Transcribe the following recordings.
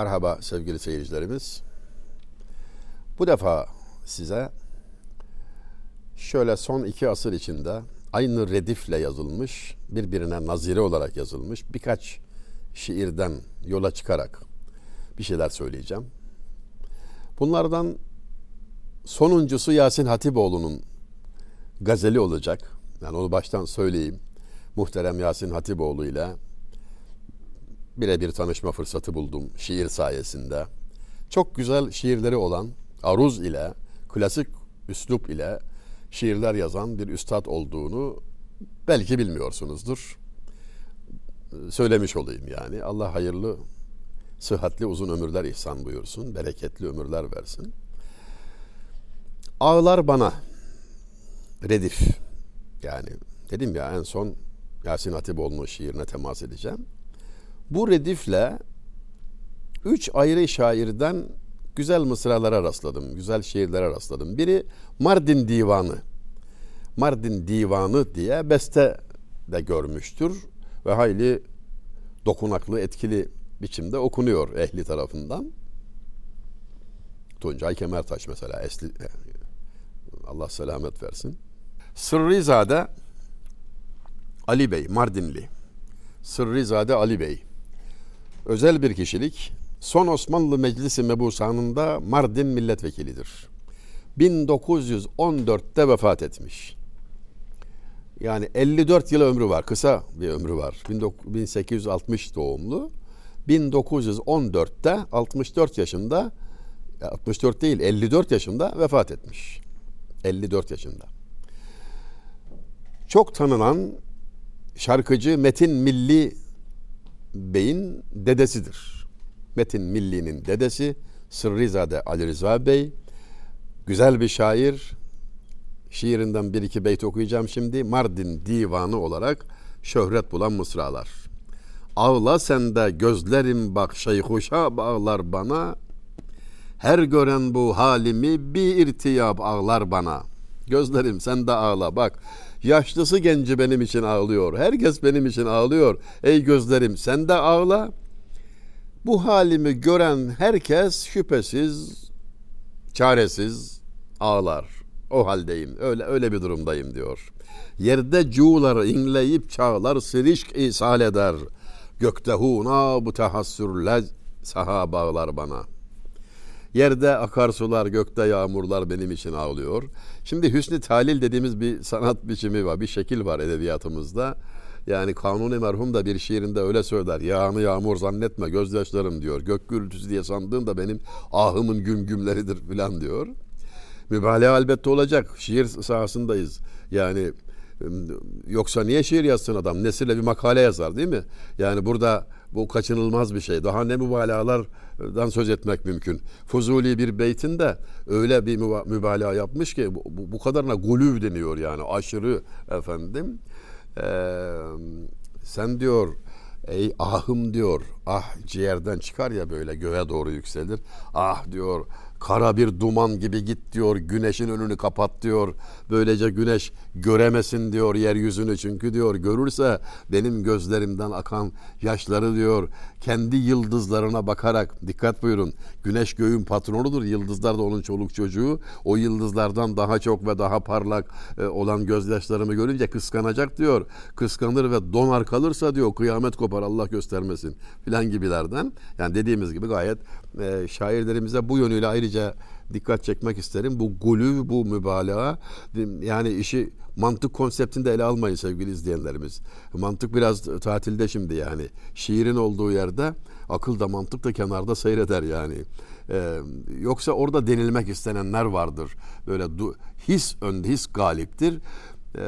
Merhaba sevgili seyircilerimiz. Bu defa size şöyle son iki asır içinde aynı redifle yazılmış, birbirine nazire olarak yazılmış birkaç şiirden yola çıkarak bir şeyler söyleyeceğim. Bunlardan sonuncusu Yasin Hatipoğlu'nun gazeli olacak. Yani onu baştan söyleyeyim. Muhterem Yasin Hatipoğlu ile birebir tanışma fırsatı buldum şiir sayesinde. Çok güzel şiirleri olan aruz ile, klasik üslup ile şiirler yazan bir üstad olduğunu belki bilmiyorsunuzdur. Söylemiş olayım yani. Allah hayırlı, sıhhatli uzun ömürler ihsan buyursun. Bereketli ömürler versin. Ağlar bana redif. Yani dedim ya en son Yasin Hatipoğlu'nun şiirine temas edeceğim. Bu redifle üç ayrı şairden güzel mısralara rastladım, güzel şiirlere rastladım. Biri Mardin Divanı. Mardin Divanı diye beste de görmüştür ve hayli dokunaklı, etkili biçimde okunuyor ehli tarafından. Tuncay Kemertaş mesela esli, Allah selamet versin. Sırrizade Ali Bey, Mardinli. Sırrizade Ali Bey. Özel bir kişilik. Son Osmanlı Meclisi Mebusanı'nda Mardin milletvekilidir. 1914'te vefat etmiş. Yani 54 yıl ömrü var. Kısa bir ömrü var. 1860 doğumlu. 1914'te 64 yaşında 64 değil 54 yaşında vefat etmiş. 54 yaşında. Çok tanınan şarkıcı Metin Milli Bey'in dedesidir. Metin Milli'nin dedesi Sırrizade Ali Rıza Bey. Güzel bir şair. Şiirinden bir iki beyt okuyacağım şimdi. Mardin Divanı olarak şöhret bulan mısralar. Ağla sende gözlerim bak şeyhuşa bağlar bana. Her gören bu halimi bir irtiyap ağlar bana. Gözlerim sen de ağla bak. Yaşlısı genci benim için ağlıyor. Herkes benim için ağlıyor. Ey gözlerim sen de ağla. Bu halimi gören herkes şüphesiz çaresiz ağlar. O haldeyim. Öyle öyle bir durumdayım diyor. Yerde cuğları inleyip çağlar sirişk ishal eder. Gökte huna bu tehassürle saha bağlar bana.'' Yerde akarsular, gökte yağmurlar benim için ağlıyor. Şimdi hüsnü talil dediğimiz bir sanat biçimi var, bir şekil var edebiyatımızda. Yani Kanuni merhum da bir şiirinde öyle söyler. Yağını yağmur zannetme gözyaşlarım diyor. Gök gürültüsü diye sandığın da benim ahımın güm gümleridir filan diyor. Mübalağa elbette olacak. Şiir sahasındayız. Yani yoksa niye şiir yazsın adam? Nesirle bir makale yazar değil mi? Yani burada bu kaçınılmaz bir şey. Daha ne mübalağalardan söz etmek mümkün. Fuzuli bir beytinde öyle bir mübalağa yapmış ki bu, bu kadarına gulüv deniyor yani aşırı efendim. Ee, sen diyor ey ahım diyor ah ciğerden çıkar ya böyle göğe doğru yükselir. Ah diyor Kara bir duman gibi git diyor. Güneşin önünü kapat diyor. Böylece güneş göremesin diyor yeryüzünü. Çünkü diyor görürse benim gözlerimden akan yaşları diyor. Kendi yıldızlarına bakarak dikkat buyurun. Güneş göğün patronudur. Yıldızlar da onun çoluk çocuğu. O yıldızlardan daha çok ve daha parlak e, olan gözyaşlarımı görünce kıskanacak diyor. Kıskanır ve donar kalırsa diyor kıyamet kopar Allah göstermesin filan gibilerden. Yani dediğimiz gibi gayet e, şairlerimize bu yönüyle ayrıca dikkat çekmek isterim. Bu gulü, bu mübalağa yani işi mantık konseptinde ele almayın sevgili izleyenlerimiz. Mantık biraz tatilde şimdi yani. Şiirin olduğu yerde akıl da mantık da kenarda seyreder yani. Ee, yoksa orada denilmek istenenler vardır. Böyle du, his önde, his galiptir e,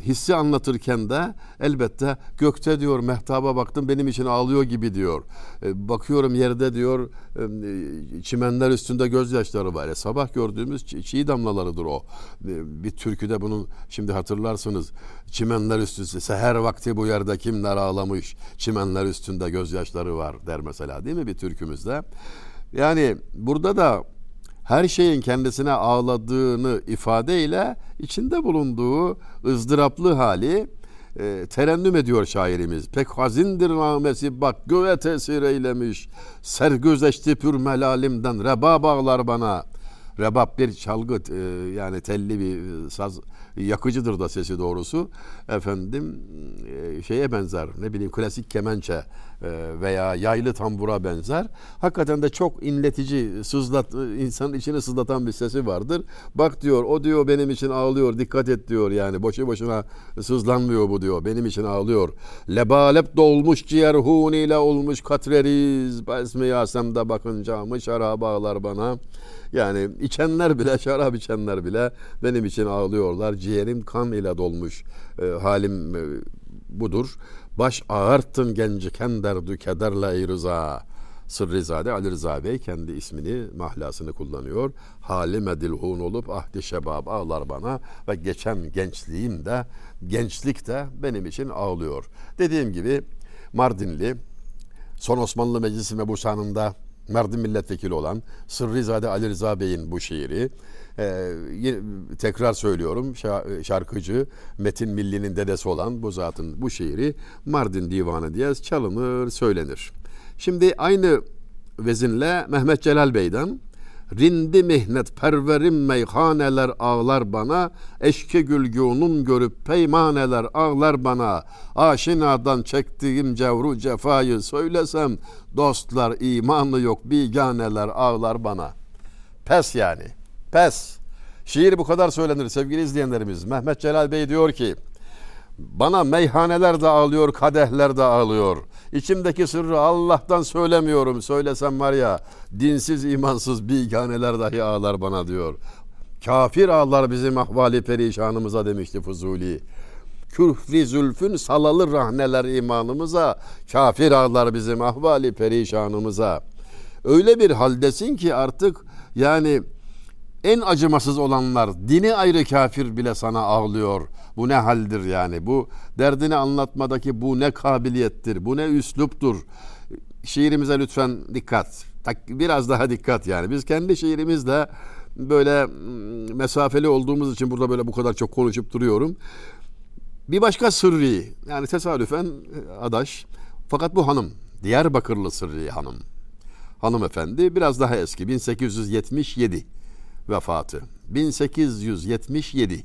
hissi anlatırken de elbette gökte diyor mehtaba baktım benim için ağlıyor gibi diyor. E, bakıyorum yerde diyor e, çimenler üstünde gözyaşları var. E, sabah gördüğümüz çiğ damlalarıdır o. E, bir türküde bunun şimdi hatırlarsınız. Çimenler üstünde seher vakti bu yerde kimler ağlamış çimenler üstünde gözyaşları var der mesela değil mi bir türkümüzde. Yani burada da her şeyin kendisine ağladığını ifadeyle içinde bulunduğu ızdıraplı hali e, terennüm ediyor şairimiz. Pek hazindir namesi bak göğe tesir eylemiş. Sergüzeşti pür melalimden reba bağlar bana. Rebap bir çalgı e, yani telli bir saz yakıcıdır da sesi doğrusu. Efendim e, şeye benzer ne bileyim klasik kemençe e, veya yaylı tambura benzer. Hakikaten de çok inletici, sızlat insanın içine sızlatan bir sesi vardır. Bak diyor o diyor benim için ağlıyor dikkat et diyor yani boşu boşuna sızlanmıyor bu diyor benim için ağlıyor. Lebalep dolmuş ciğer huniyle olmuş katreriz. Besmi yasemde bakınca mı şarap ağlar bana. Yani içenler bile, şarap içenler bile benim için ağlıyorlar. Ciğerim kan ile dolmuş e, halim e, budur. Baş ağarttın genci kenderdü kederle ey rıza. Sırrizade Ali Rıza Bey kendi ismini, mahlasını kullanıyor. Halime dilhun olup ahdi şebab ağlar bana ve geçen gençliğim de, gençlik de benim için ağlıyor. Dediğim gibi Mardinli, son Osmanlı Meclisi mebusanında Mardin milletvekili olan Sırrizade Ali Rıza Bey'in bu şiiri. Ee, tekrar söylüyorum şarkıcı Metin Milli'nin dedesi olan bu zatın bu şiiri Mardin Divanı diye çalınır söylenir. Şimdi aynı vezinle Mehmet Celal Bey'den Rindi mihnet perverim meyhaneler ağlar bana, eşki gülgünün görüp peymaneler ağlar bana. Aşinadan çektiğim cevru cefayı söylesem, dostlar imanı yok biganeler ağlar bana. Pes yani, pes. Şiir bu kadar söylenir sevgili izleyenlerimiz. Mehmet Celal Bey diyor ki, bana meyhaneler de ağlıyor, kadehler de ağlıyor. İçimdeki sırrı Allah'tan söylemiyorum. Söylesem var ya dinsiz imansız biganeler dahi ağlar bana diyor. Kafir ağlar bizim ahvali perişanımıza demişti Fuzuli. Küfri zülfün salalı rahneler imanımıza, kafir ağlar bizim ahvali perişanımıza. Öyle bir haldesin ki artık yani en acımasız olanlar dini ayrı kafir bile sana ağlıyor. Bu ne haldir yani? Bu derdini anlatmadaki bu ne kabiliyettir? Bu ne üsluptur? Şiirimize lütfen dikkat. Biraz daha dikkat yani. Biz kendi şiirimizle böyle mm, mesafeli olduğumuz için burada böyle bu kadar çok konuşup duruyorum. Bir başka Sırrı yani tesadüfen e, adaş fakat bu hanım Diyarbakırlı Sırrı hanım. Hanımefendi biraz daha eski 1877 vefatı. 1877.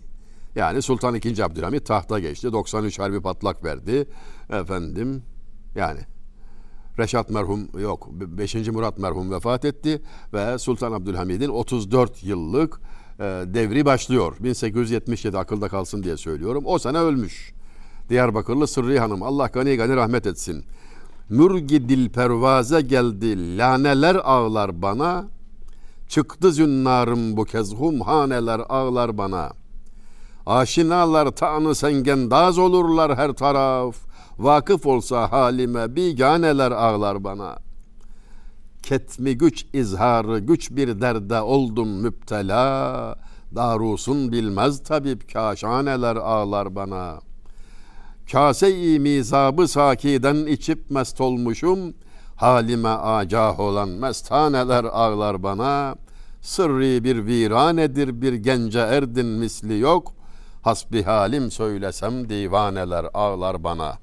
Yani Sultan II. Abdülhamit tahta geçti. 93 harbi patlak verdi. Efendim yani Reşat merhum yok 5. Murat merhum vefat etti ve Sultan Abdülhamid'in 34 yıllık e, devri başlıyor. 1877 akılda kalsın diye söylüyorum. O sene ölmüş. Diyarbakırlı Sırrı Hanım Allah gani gani rahmet etsin. Mürgi dil pervaze geldi laneler ağlar bana Çıktı zünnarım bu kez humhaneler ağlar bana. Aşinalar tanı sengendaz olurlar her taraf. Vakıf olsa halime biganeler ağlar bana. Ketmi güç izharı güç bir derde oldum müptela. Darusun bilmez tabip kaşaneler ağlar bana. Kase-i mizabı sakiden içip mest olmuşum.'' halime agah olan mestaneler ağlar bana. Sırrı bir viranedir bir gence erdin misli yok. Hasbi halim söylesem divaneler ağlar bana.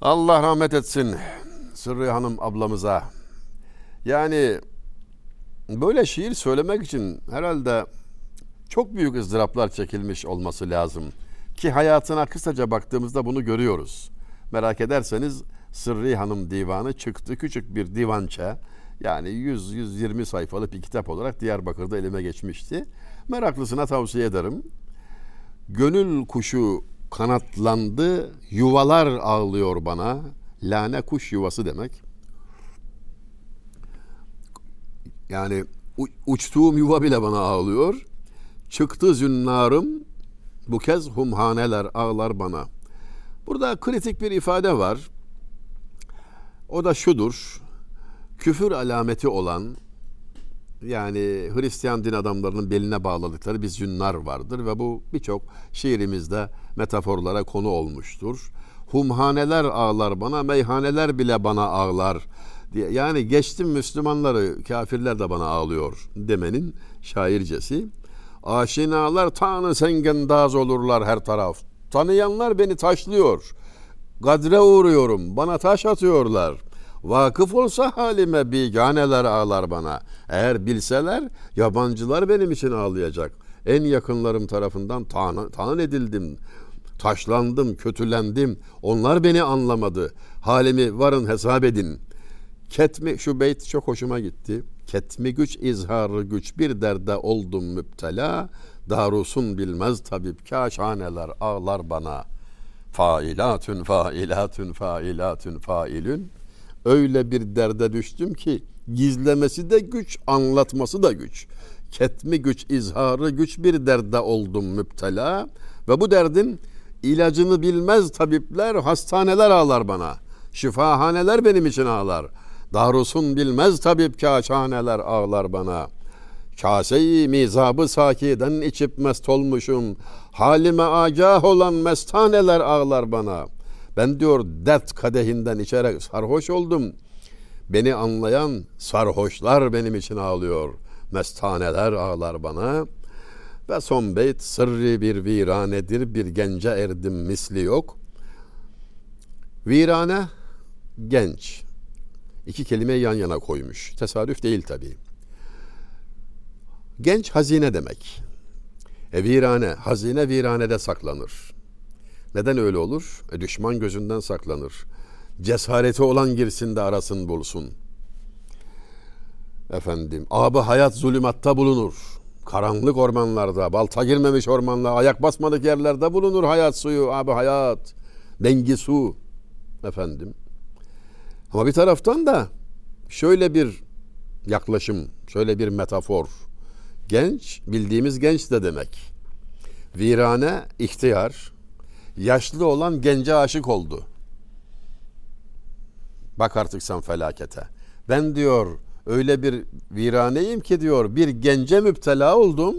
Allah rahmet etsin Sırrı Hanım ablamıza. Yani böyle şiir söylemek için herhalde çok büyük ızdıraplar çekilmiş olması lazım. Ki hayatına kısaca baktığımızda bunu görüyoruz. Merak ederseniz Sırrı Hanım Divanı çıktı. Küçük bir divança yani 100-120 sayfalık bir kitap olarak Diyarbakır'da elime geçmişti. Meraklısına tavsiye ederim. Gönül kuşu kanatlandı, yuvalar ağlıyor bana. Lane kuş yuvası demek. Yani uçtuğum yuva bile bana ağlıyor. Çıktı zünnarım, bu kez humhaneler ağlar bana. Burada kritik bir ifade var. O da şudur. Küfür alameti olan yani Hristiyan din adamlarının beline bağladıkları bir zünnar vardır ve bu birçok şiirimizde metaforlara konu olmuştur. Humhaneler ağlar bana, meyhaneler bile bana ağlar diye. Yani geçtim Müslümanları, kafirler de bana ağlıyor demenin şaircesi. Aşinalar tanı sengendaz olurlar her taraf. Tanıyanlar beni taşlıyor. Kadre uğruyorum. Bana taş atıyorlar. Vakıf olsa halime biganeler ağlar bana. Eğer bilseler yabancılar benim için ağlayacak. En yakınlarım tarafından tan, edildim. Taşlandım, kötülendim. Onlar beni anlamadı. Halimi varın hesap edin. Ketmi şu beyt çok hoşuma gitti. Ketmi güç izharı güç bir derde oldum müptela. Darusun bilmez tabip kaşhaneler ağlar bana. Failatün failatün failatün failün. Öyle bir derde düştüm ki gizlemesi de güç, anlatması da güç. Ketmi güç, izharı güç bir derde oldum müptela. Ve bu derdin ilacını bilmez tabipler, hastaneler ağlar bana. Şifahaneler benim için ağlar. Darusun bilmez tabip kaşhaneler ağlar bana. Kaseyi mizabı sakiden içip mest olmuşum. Halime agah olan mestaneler ağlar bana. Ben diyor dert kadehinden içerek sarhoş oldum. Beni anlayan sarhoşlar benim için ağlıyor. Mestaneler ağlar bana. Ve son beyt sırrı bir viranedir bir gence erdim misli yok. Virane genç. İki kelime yan yana koymuş. Tesadüf değil tabii. Genç hazine demek. E virane, hazine viranede saklanır. Neden öyle olur? E, düşman gözünden saklanır. Cesareti olan girsin de arasın bulsun. Efendim, abı hayat zulümatta bulunur. Karanlık ormanlarda, balta girmemiş ormanlar, ayak basmadık yerlerde bulunur hayat suyu, abi hayat, dengi su. Efendim. Ama bir taraftan da şöyle bir yaklaşım, şöyle bir metafor. Genç, bildiğimiz genç de demek. Virane, ihtiyar, yaşlı olan gence aşık oldu. Bak artık sen felakete. Ben diyor öyle bir viraneyim ki diyor bir gence müptela oldum.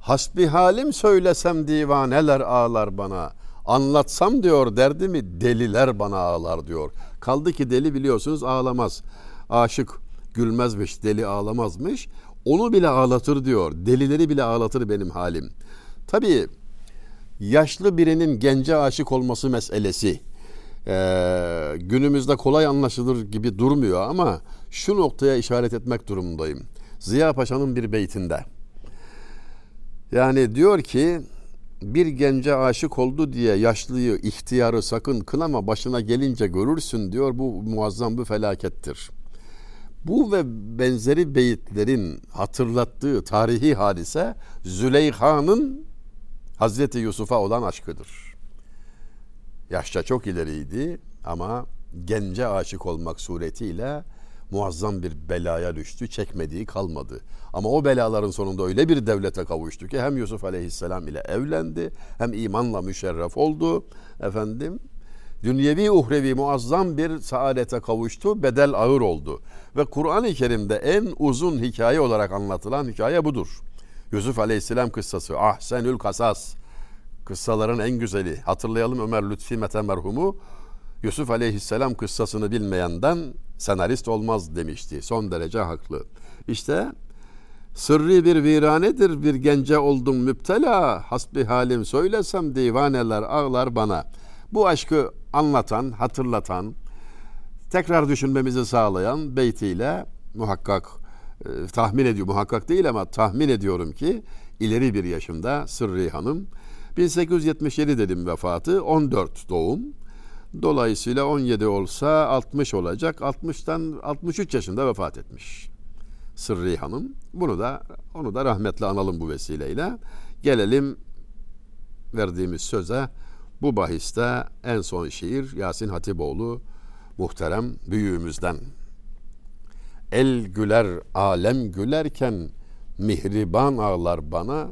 Hasbi halim söylesem divaneler ağlar bana. Anlatsam diyor derdimi deliler bana ağlar diyor. Kaldı ki deli biliyorsunuz ağlamaz. Aşık gülmezmiş, deli ağlamazmış. Onu bile ağlatır diyor. Delileri bile ağlatır benim halim. Tabii yaşlı birinin gence aşık olması meselesi e, günümüzde kolay anlaşılır gibi durmuyor ama şu noktaya işaret etmek durumundayım. Ziya Paşa'nın bir beytinde. Yani diyor ki bir gence aşık oldu diye yaşlıyı, ihtiyarı sakın kınama başına gelince görürsün diyor. Bu muazzam bir felakettir. Bu ve benzeri beyitlerin hatırlattığı tarihi hadise Züleyha'nın Hazreti Yusuf'a olan aşkıdır. Yaşça çok ileriydi ama gence aşık olmak suretiyle muazzam bir belaya düştü. Çekmediği kalmadı. Ama o belaların sonunda öyle bir devlete kavuştu ki hem Yusuf Aleyhisselam ile evlendi hem imanla müşerref oldu. Efendim dünyevi uhrevi muazzam bir saadete kavuştu. Bedel ağır oldu. Ve Kur'an-ı Kerim'de en uzun hikaye olarak anlatılan hikaye budur. Yusuf Aleyhisselam kıssası. Ahsenül kasas. Kıssaların en güzeli. Hatırlayalım Ömer Lütfi Mete merhumu. Yusuf Aleyhisselam kıssasını bilmeyenden senarist olmaz demişti. Son derece haklı. İşte sırrı bir viranedir bir gence oldum müptela. Hasbi halim söylesem divaneler ağlar bana. Bu aşkı anlatan, hatırlatan, tekrar düşünmemizi sağlayan beytiyle muhakkak e, tahmin ediyor muhakkak değil ama tahmin ediyorum ki ileri bir yaşında Sırrı Hanım 1877 dedim vefatı 14 doğum. Dolayısıyla 17 olsa 60 olacak 60'tan 63 yaşında vefat etmiş Sırrı Hanım. Bunu da onu da rahmetle analım bu vesileyle. Gelelim verdiğimiz söze. Bu bahiste en son şiir Yasin Hatipoğlu muhterem büyüğümüzden El güler alem gülerken mihriban ağlar bana.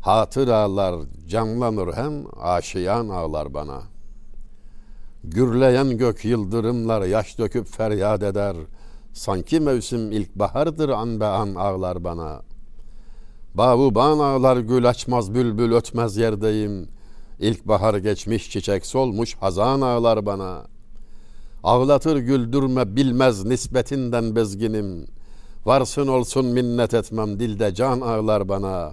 Hatıralar canlanır hem aşiyan ağlar bana. Gürleyen gök yıldırımlar yaş döküp feryat eder. Sanki mevsim ilkbahardır an be an ağlar bana. Bavuban ağlar gül açmaz bülbül ötmez yerdeyim. İlkbahar geçmiş çiçek solmuş hazan ağlar bana.'' Ağlatır güldürme bilmez nispetinden bezginim. Varsın olsun minnet etmem dilde can ağlar bana.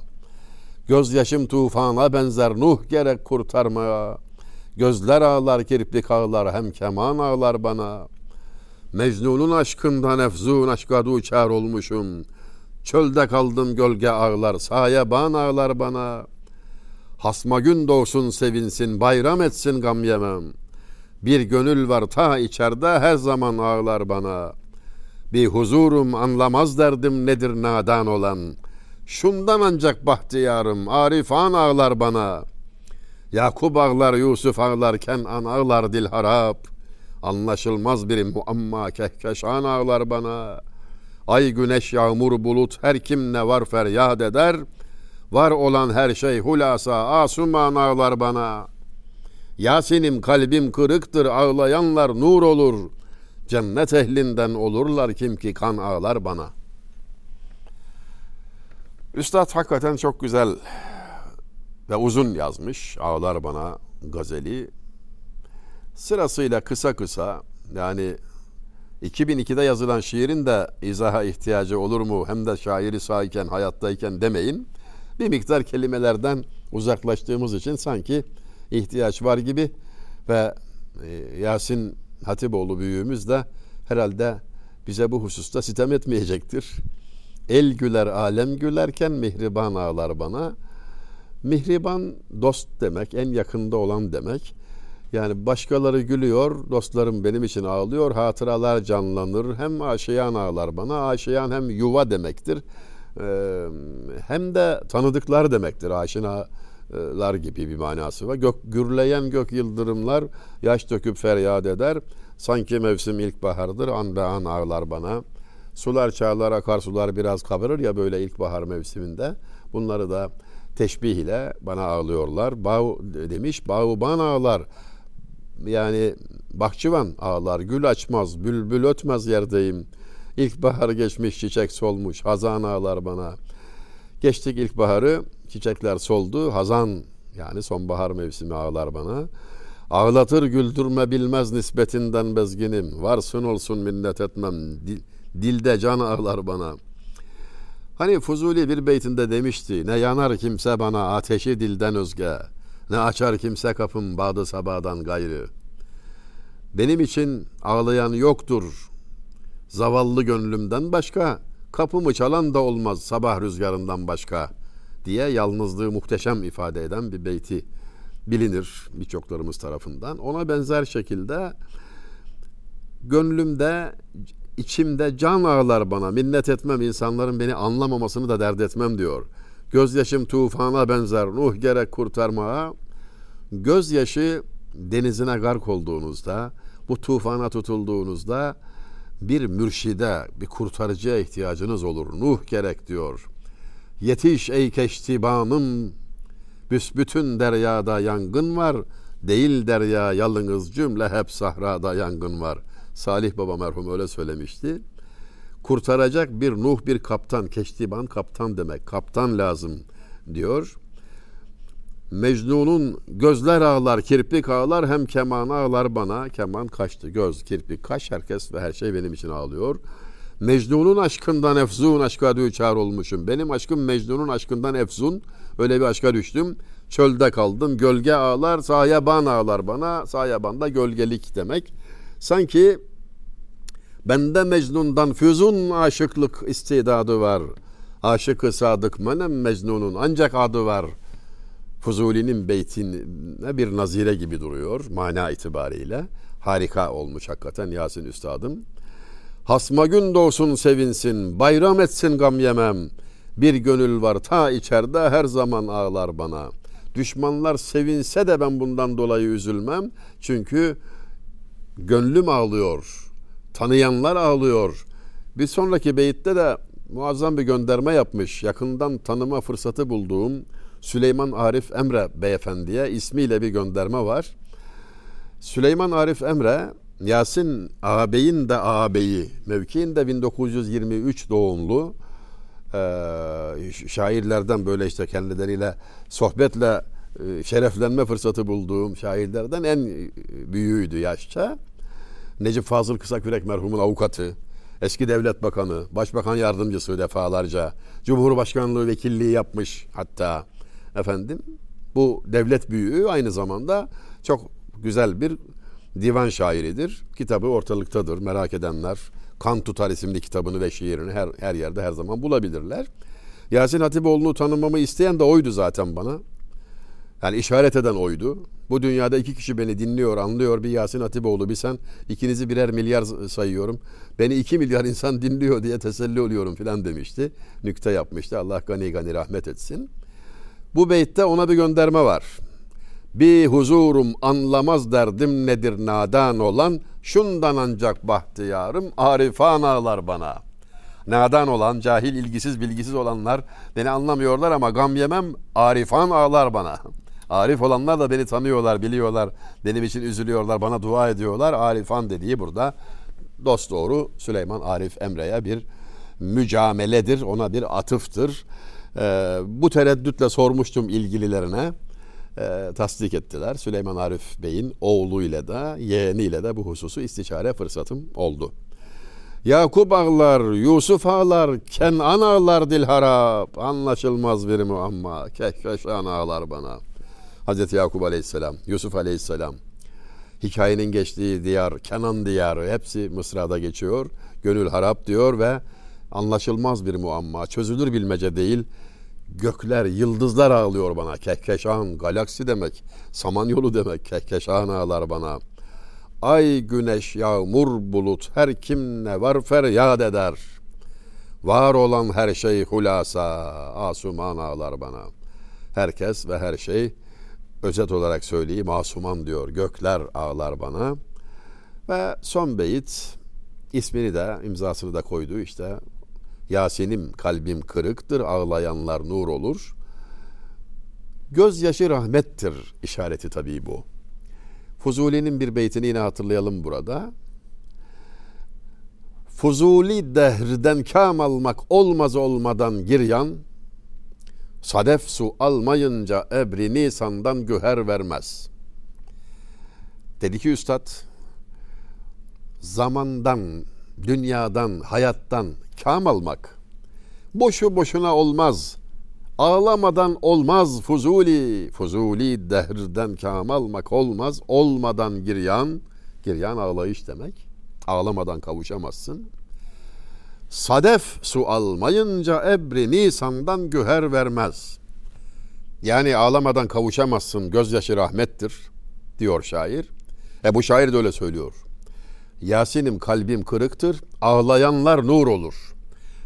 Gözyaşım tufana benzer Nuh gerek kurtarmaya. Gözler ağlar kirpik ağlar hem keman ağlar bana. Mecnun'un aşkından efzun aşka duçar olmuşum. Çölde kaldım gölge ağlar saye ban ağlar bana. Hasma gün doğsun sevinsin bayram etsin gam yemem. Bir gönül var ta içeride her zaman ağlar bana. Bir huzurum anlamaz derdim nedir nadan olan. Şundan ancak bahtiyarım arifan ağlar bana. Yakup ağlar Yusuf ağlar Kenan ağlar dil harap. Anlaşılmaz bir muamma kehkeşan ağlar bana. Ay güneş yağmur bulut her kim ne var feryat eder. Var olan her şey hulasa asuman ağlar bana. Yasin'im kalbim kırıktır ağlayanlar nur olur. Cennet ehlinden olurlar kim ki kan ağlar bana. Üstad hakikaten çok güzel ve uzun yazmış ağlar bana gazeli. Sırasıyla kısa kısa yani 2002'de yazılan şiirin de izaha ihtiyacı olur mu hem de şairi sağken hayattayken demeyin. Bir miktar kelimelerden uzaklaştığımız için sanki ihtiyaç var gibi ve e, Yasin Hatipoğlu büyüğümüz de herhalde bize bu hususta sitem etmeyecektir. El güler alem gülerken mihriban ağlar bana. Mihriban dost demek, en yakında olan demek. Yani başkaları gülüyor, dostlarım benim için ağlıyor, hatıralar canlanır. Hem aşiyan ağlar bana, aşiyan hem yuva demektir. Ee, hem de tanıdıklar demektir, aşinalar gibi bir manası var. Gök, gürleyen gök yıldırımlar yaş döküp feryat eder. Sanki mevsim ilkbahardır, an be an ağlar bana. Sular çağlar, akarsular biraz kabarır ya böyle ilkbahar mevsiminde. Bunları da teşbih ile bana ağlıyorlar. Bağ demiş, bağban ağlar yani bahçıvan ağlar, gül açmaz, bülbül ötmez yerdeyim. İlkbahar geçmiş, çiçek solmuş, hazan ağlar bana. Geçtik ilkbaharı, çiçekler soldu, hazan yani sonbahar mevsimi ağlar bana. Ağlatır güldürme bilmez nispetinden bezginim. Varsın olsun minnet etmem, dil, dilde can ağlar bana. Hani Fuzuli bir beytinde demişti, ne yanar kimse bana ateşi dilden özge.'' Ne açar kimse kapım bağdı sabahdan gayrı. Benim için ağlayan yoktur. Zavallı gönlümden başka, kapımı çalan da olmaz sabah rüzgarından başka diye yalnızlığı muhteşem ifade eden bir beyti bilinir birçoklarımız tarafından. Ona benzer şekilde gönlümde içimde can ağlar bana minnet etmem insanların beni anlamamasını da dert etmem diyor. Gözyaşım tufana benzer Nuh gerek kurtarmaya. Gözyaşı denizine gark olduğunuzda, bu tufana tutulduğunuzda bir mürşide, bir kurtarıcıya ihtiyacınız olur. Nuh gerek diyor. Yetiş ey keştibanım, büsbütün deryada yangın var. Değil derya yalınız cümle hep sahrada yangın var. Salih Baba merhum öyle söylemişti kurtaracak bir Nuh bir kaptan, keştiban kaptan demek. Kaptan lazım diyor. Mecnun'un gözler ağlar, kirpik ağlar, hem keman ağlar bana. Keman kaçtı, göz, kirpik, kaş, herkes ve her şey benim için ağlıyor. Mecnun'un aşkından efzun aşka düçar olmuşum. Benim aşkım Mecnun'un aşkından efzun. Öyle bir aşka düştüm. Çölde kaldım. Gölge ağlar, sayaban ağlar bana. Sayaban da gölgelik demek. Sanki Bende Mecnun'dan füzun aşıklık istidadı var. Aşıkı sadık menem Mecnun'un ancak adı var. Fuzuli'nin beytine bir nazire gibi duruyor mana itibariyle. Harika olmuş hakikaten Yasin Üstadım. Hasma gün doğsun sevinsin, bayram etsin gam yemem. Bir gönül var ta içeride her zaman ağlar bana. Düşmanlar sevinse de ben bundan dolayı üzülmem. Çünkü gönlüm ağlıyor.'' Tanıyanlar ağlıyor. Bir sonraki beyitte de muazzam bir gönderme yapmış. Yakından tanıma fırsatı bulduğum Süleyman Arif Emre beyefendiye ismiyle bir gönderme var. Süleyman Arif Emre Yasin ağabeyin de ağabeyi mevkiinde 1923 doğumlu şairlerden böyle işte kendileriyle sohbetle şereflenme fırsatı bulduğum şairlerden en büyüğüydü yaşça. Necip Fazıl Kısakürek merhumun avukatı, eski devlet bakanı, başbakan yardımcısı defalarca, cumhurbaşkanlığı vekilliği yapmış hatta. Efendim bu devlet büyüğü aynı zamanda çok güzel bir divan şairidir. Kitabı ortalıktadır. Merak edenler Kan Tutar isimli kitabını ve şiirini her, her yerde her zaman bulabilirler. Yasin Hatipoğlu'nu tanımamı isteyen de oydu zaten bana. Yani işaret eden oydu. Bu dünyada iki kişi beni dinliyor, anlıyor. Bir Yasin Hatipoğlu, bir sen. İkinizi birer milyar sayıyorum. Beni iki milyar insan dinliyor diye teselli oluyorum filan demişti. Nükte yapmıştı. Allah gani gani rahmet etsin. Bu beytte ona bir gönderme var. Bir huzurum anlamaz derdim nedir nadan olan, şundan ancak bahtiyarım arifan ağlar bana. Nadan olan, cahil, ilgisiz, bilgisiz olanlar beni anlamıyorlar ama gam yemem, arifan ağlar bana. Arif olanlar da beni tanıyorlar, biliyorlar, benim için üzülüyorlar, bana dua ediyorlar. Arifan dediği burada dost doğru Süleyman Arif Emre'ye bir mücameledir, ona bir atıftır. Ee, bu tereddütle sormuştum ilgililerine e, tasdik ettiler. Süleyman Arif Bey'in oğluyla da yeğeniyle de bu hususu istişare fırsatım oldu. Yakup ağlar, Yusuf ağlar, Kenan ağlar dil harap. Anlaşılmaz bir muamma. Kehkeşan ağlar bana. Hazreti Yakup aleyhisselam, Yusuf aleyhisselam. Hikayenin geçtiği diyar, Kenan diyarı hepsi Mısra'da geçiyor. Gönül harap diyor ve anlaşılmaz bir muamma. Çözülür bilmece değil gökler, yıldızlar ağlıyor bana. Kehkeşan, galaksi demek. Samanyolu demek. Kehkeşan ağlar bana. Ay, güneş, yağmur, bulut, her kim ne var feryat eder. Var olan her şey hulasa, asuman ağlar bana. Herkes ve her şey, özet olarak söyleyeyim, asuman diyor. Gökler ağlar bana. Ve son beyit, ismini de, imzasını da koydu işte Yasin'im kalbim kırıktır, ağlayanlar nur olur. Gözyaşı rahmettir işareti tabii bu. Fuzuli'nin bir beytini yine hatırlayalım burada. Fuzuli dehrden kam almak olmaz olmadan giryan, sadef su almayınca ebri nisandan güher vermez. Dedi ki üstad, zamandan, dünyadan, hayattan kam almak. Boşu boşuna olmaz. Ağlamadan olmaz fuzuli. Fuzuli dehrden kam almak olmaz. Olmadan giryan. Giryan ağlayış demek. Ağlamadan kavuşamazsın. Sadef su almayınca ebri nisandan güher vermez. Yani ağlamadan kavuşamazsın. Gözyaşı rahmettir diyor şair. E bu şair de öyle söylüyor. Yasin'im kalbim kırıktır, ağlayanlar nur olur.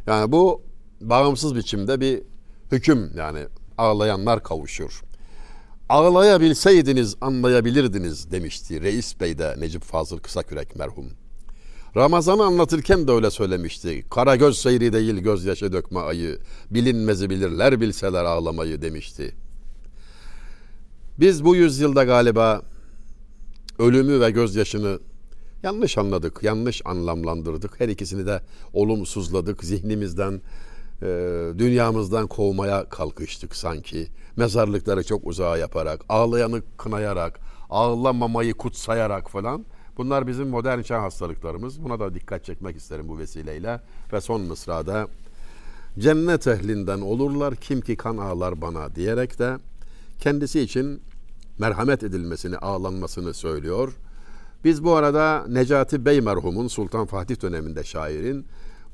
Yani bu bağımsız biçimde bir hüküm yani ağlayanlar kavuşur. Ağlayabilseydiniz anlayabilirdiniz demişti Reis Bey de Necip Fazıl Kısakürek merhum. Ramazan'ı anlatırken de öyle söylemişti. Kara göz seyri değil gözyaşı dökme ayı. Bilinmezi bilirler bilseler ağlamayı demişti. Biz bu yüzyılda galiba ölümü ve gözyaşını yanlış anladık, yanlış anlamlandırdık. Her ikisini de olumsuzladık. Zihnimizden, e, dünyamızdan kovmaya kalkıştık sanki. Mezarlıkları çok uzağa yaparak, ağlayanı kınayarak, ağlamamayı kutsayarak falan. Bunlar bizim modern çağ hastalıklarımız. Buna da dikkat çekmek isterim bu vesileyle. Ve son mısrada cennet ehlinden olurlar kim ki kan ağlar bana diyerek de kendisi için merhamet edilmesini, ağlanmasını söylüyor. Biz bu arada Necati Bey merhumun Sultan Fatih döneminde şairin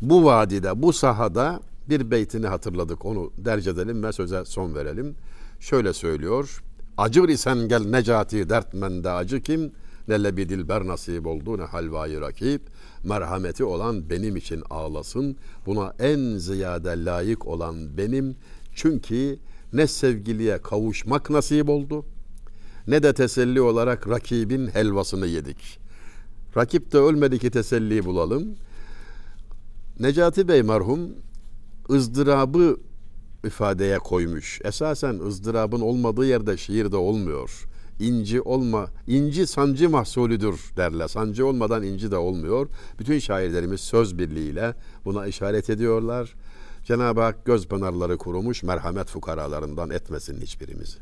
bu vadide, bu sahada bir beytini hatırladık. Onu derc edelim ve söze son verelim. Şöyle söylüyor. Acır isen gel Necati dertmende acı kim? Ne lebi dilber nasip oldu ne halvayı rakip. Merhameti olan benim için ağlasın. Buna en ziyade layık olan benim. Çünkü ne sevgiliye kavuşmak nasip oldu.'' Ne de teselli olarak rakibin helvasını yedik. Rakip de ölmedi ki teselli bulalım. Necati Bey merhum ızdırabı ifadeye koymuş. Esasen ızdırabın olmadığı yerde şiirde olmuyor. İnci olma, inci sancı mahsulüdür derler. Sancı olmadan inci de olmuyor. Bütün şairlerimiz söz birliğiyle buna işaret ediyorlar. Cenab-ı Hak göz pınarları kurumuş merhamet fukaralarından etmesin hiçbirimizi.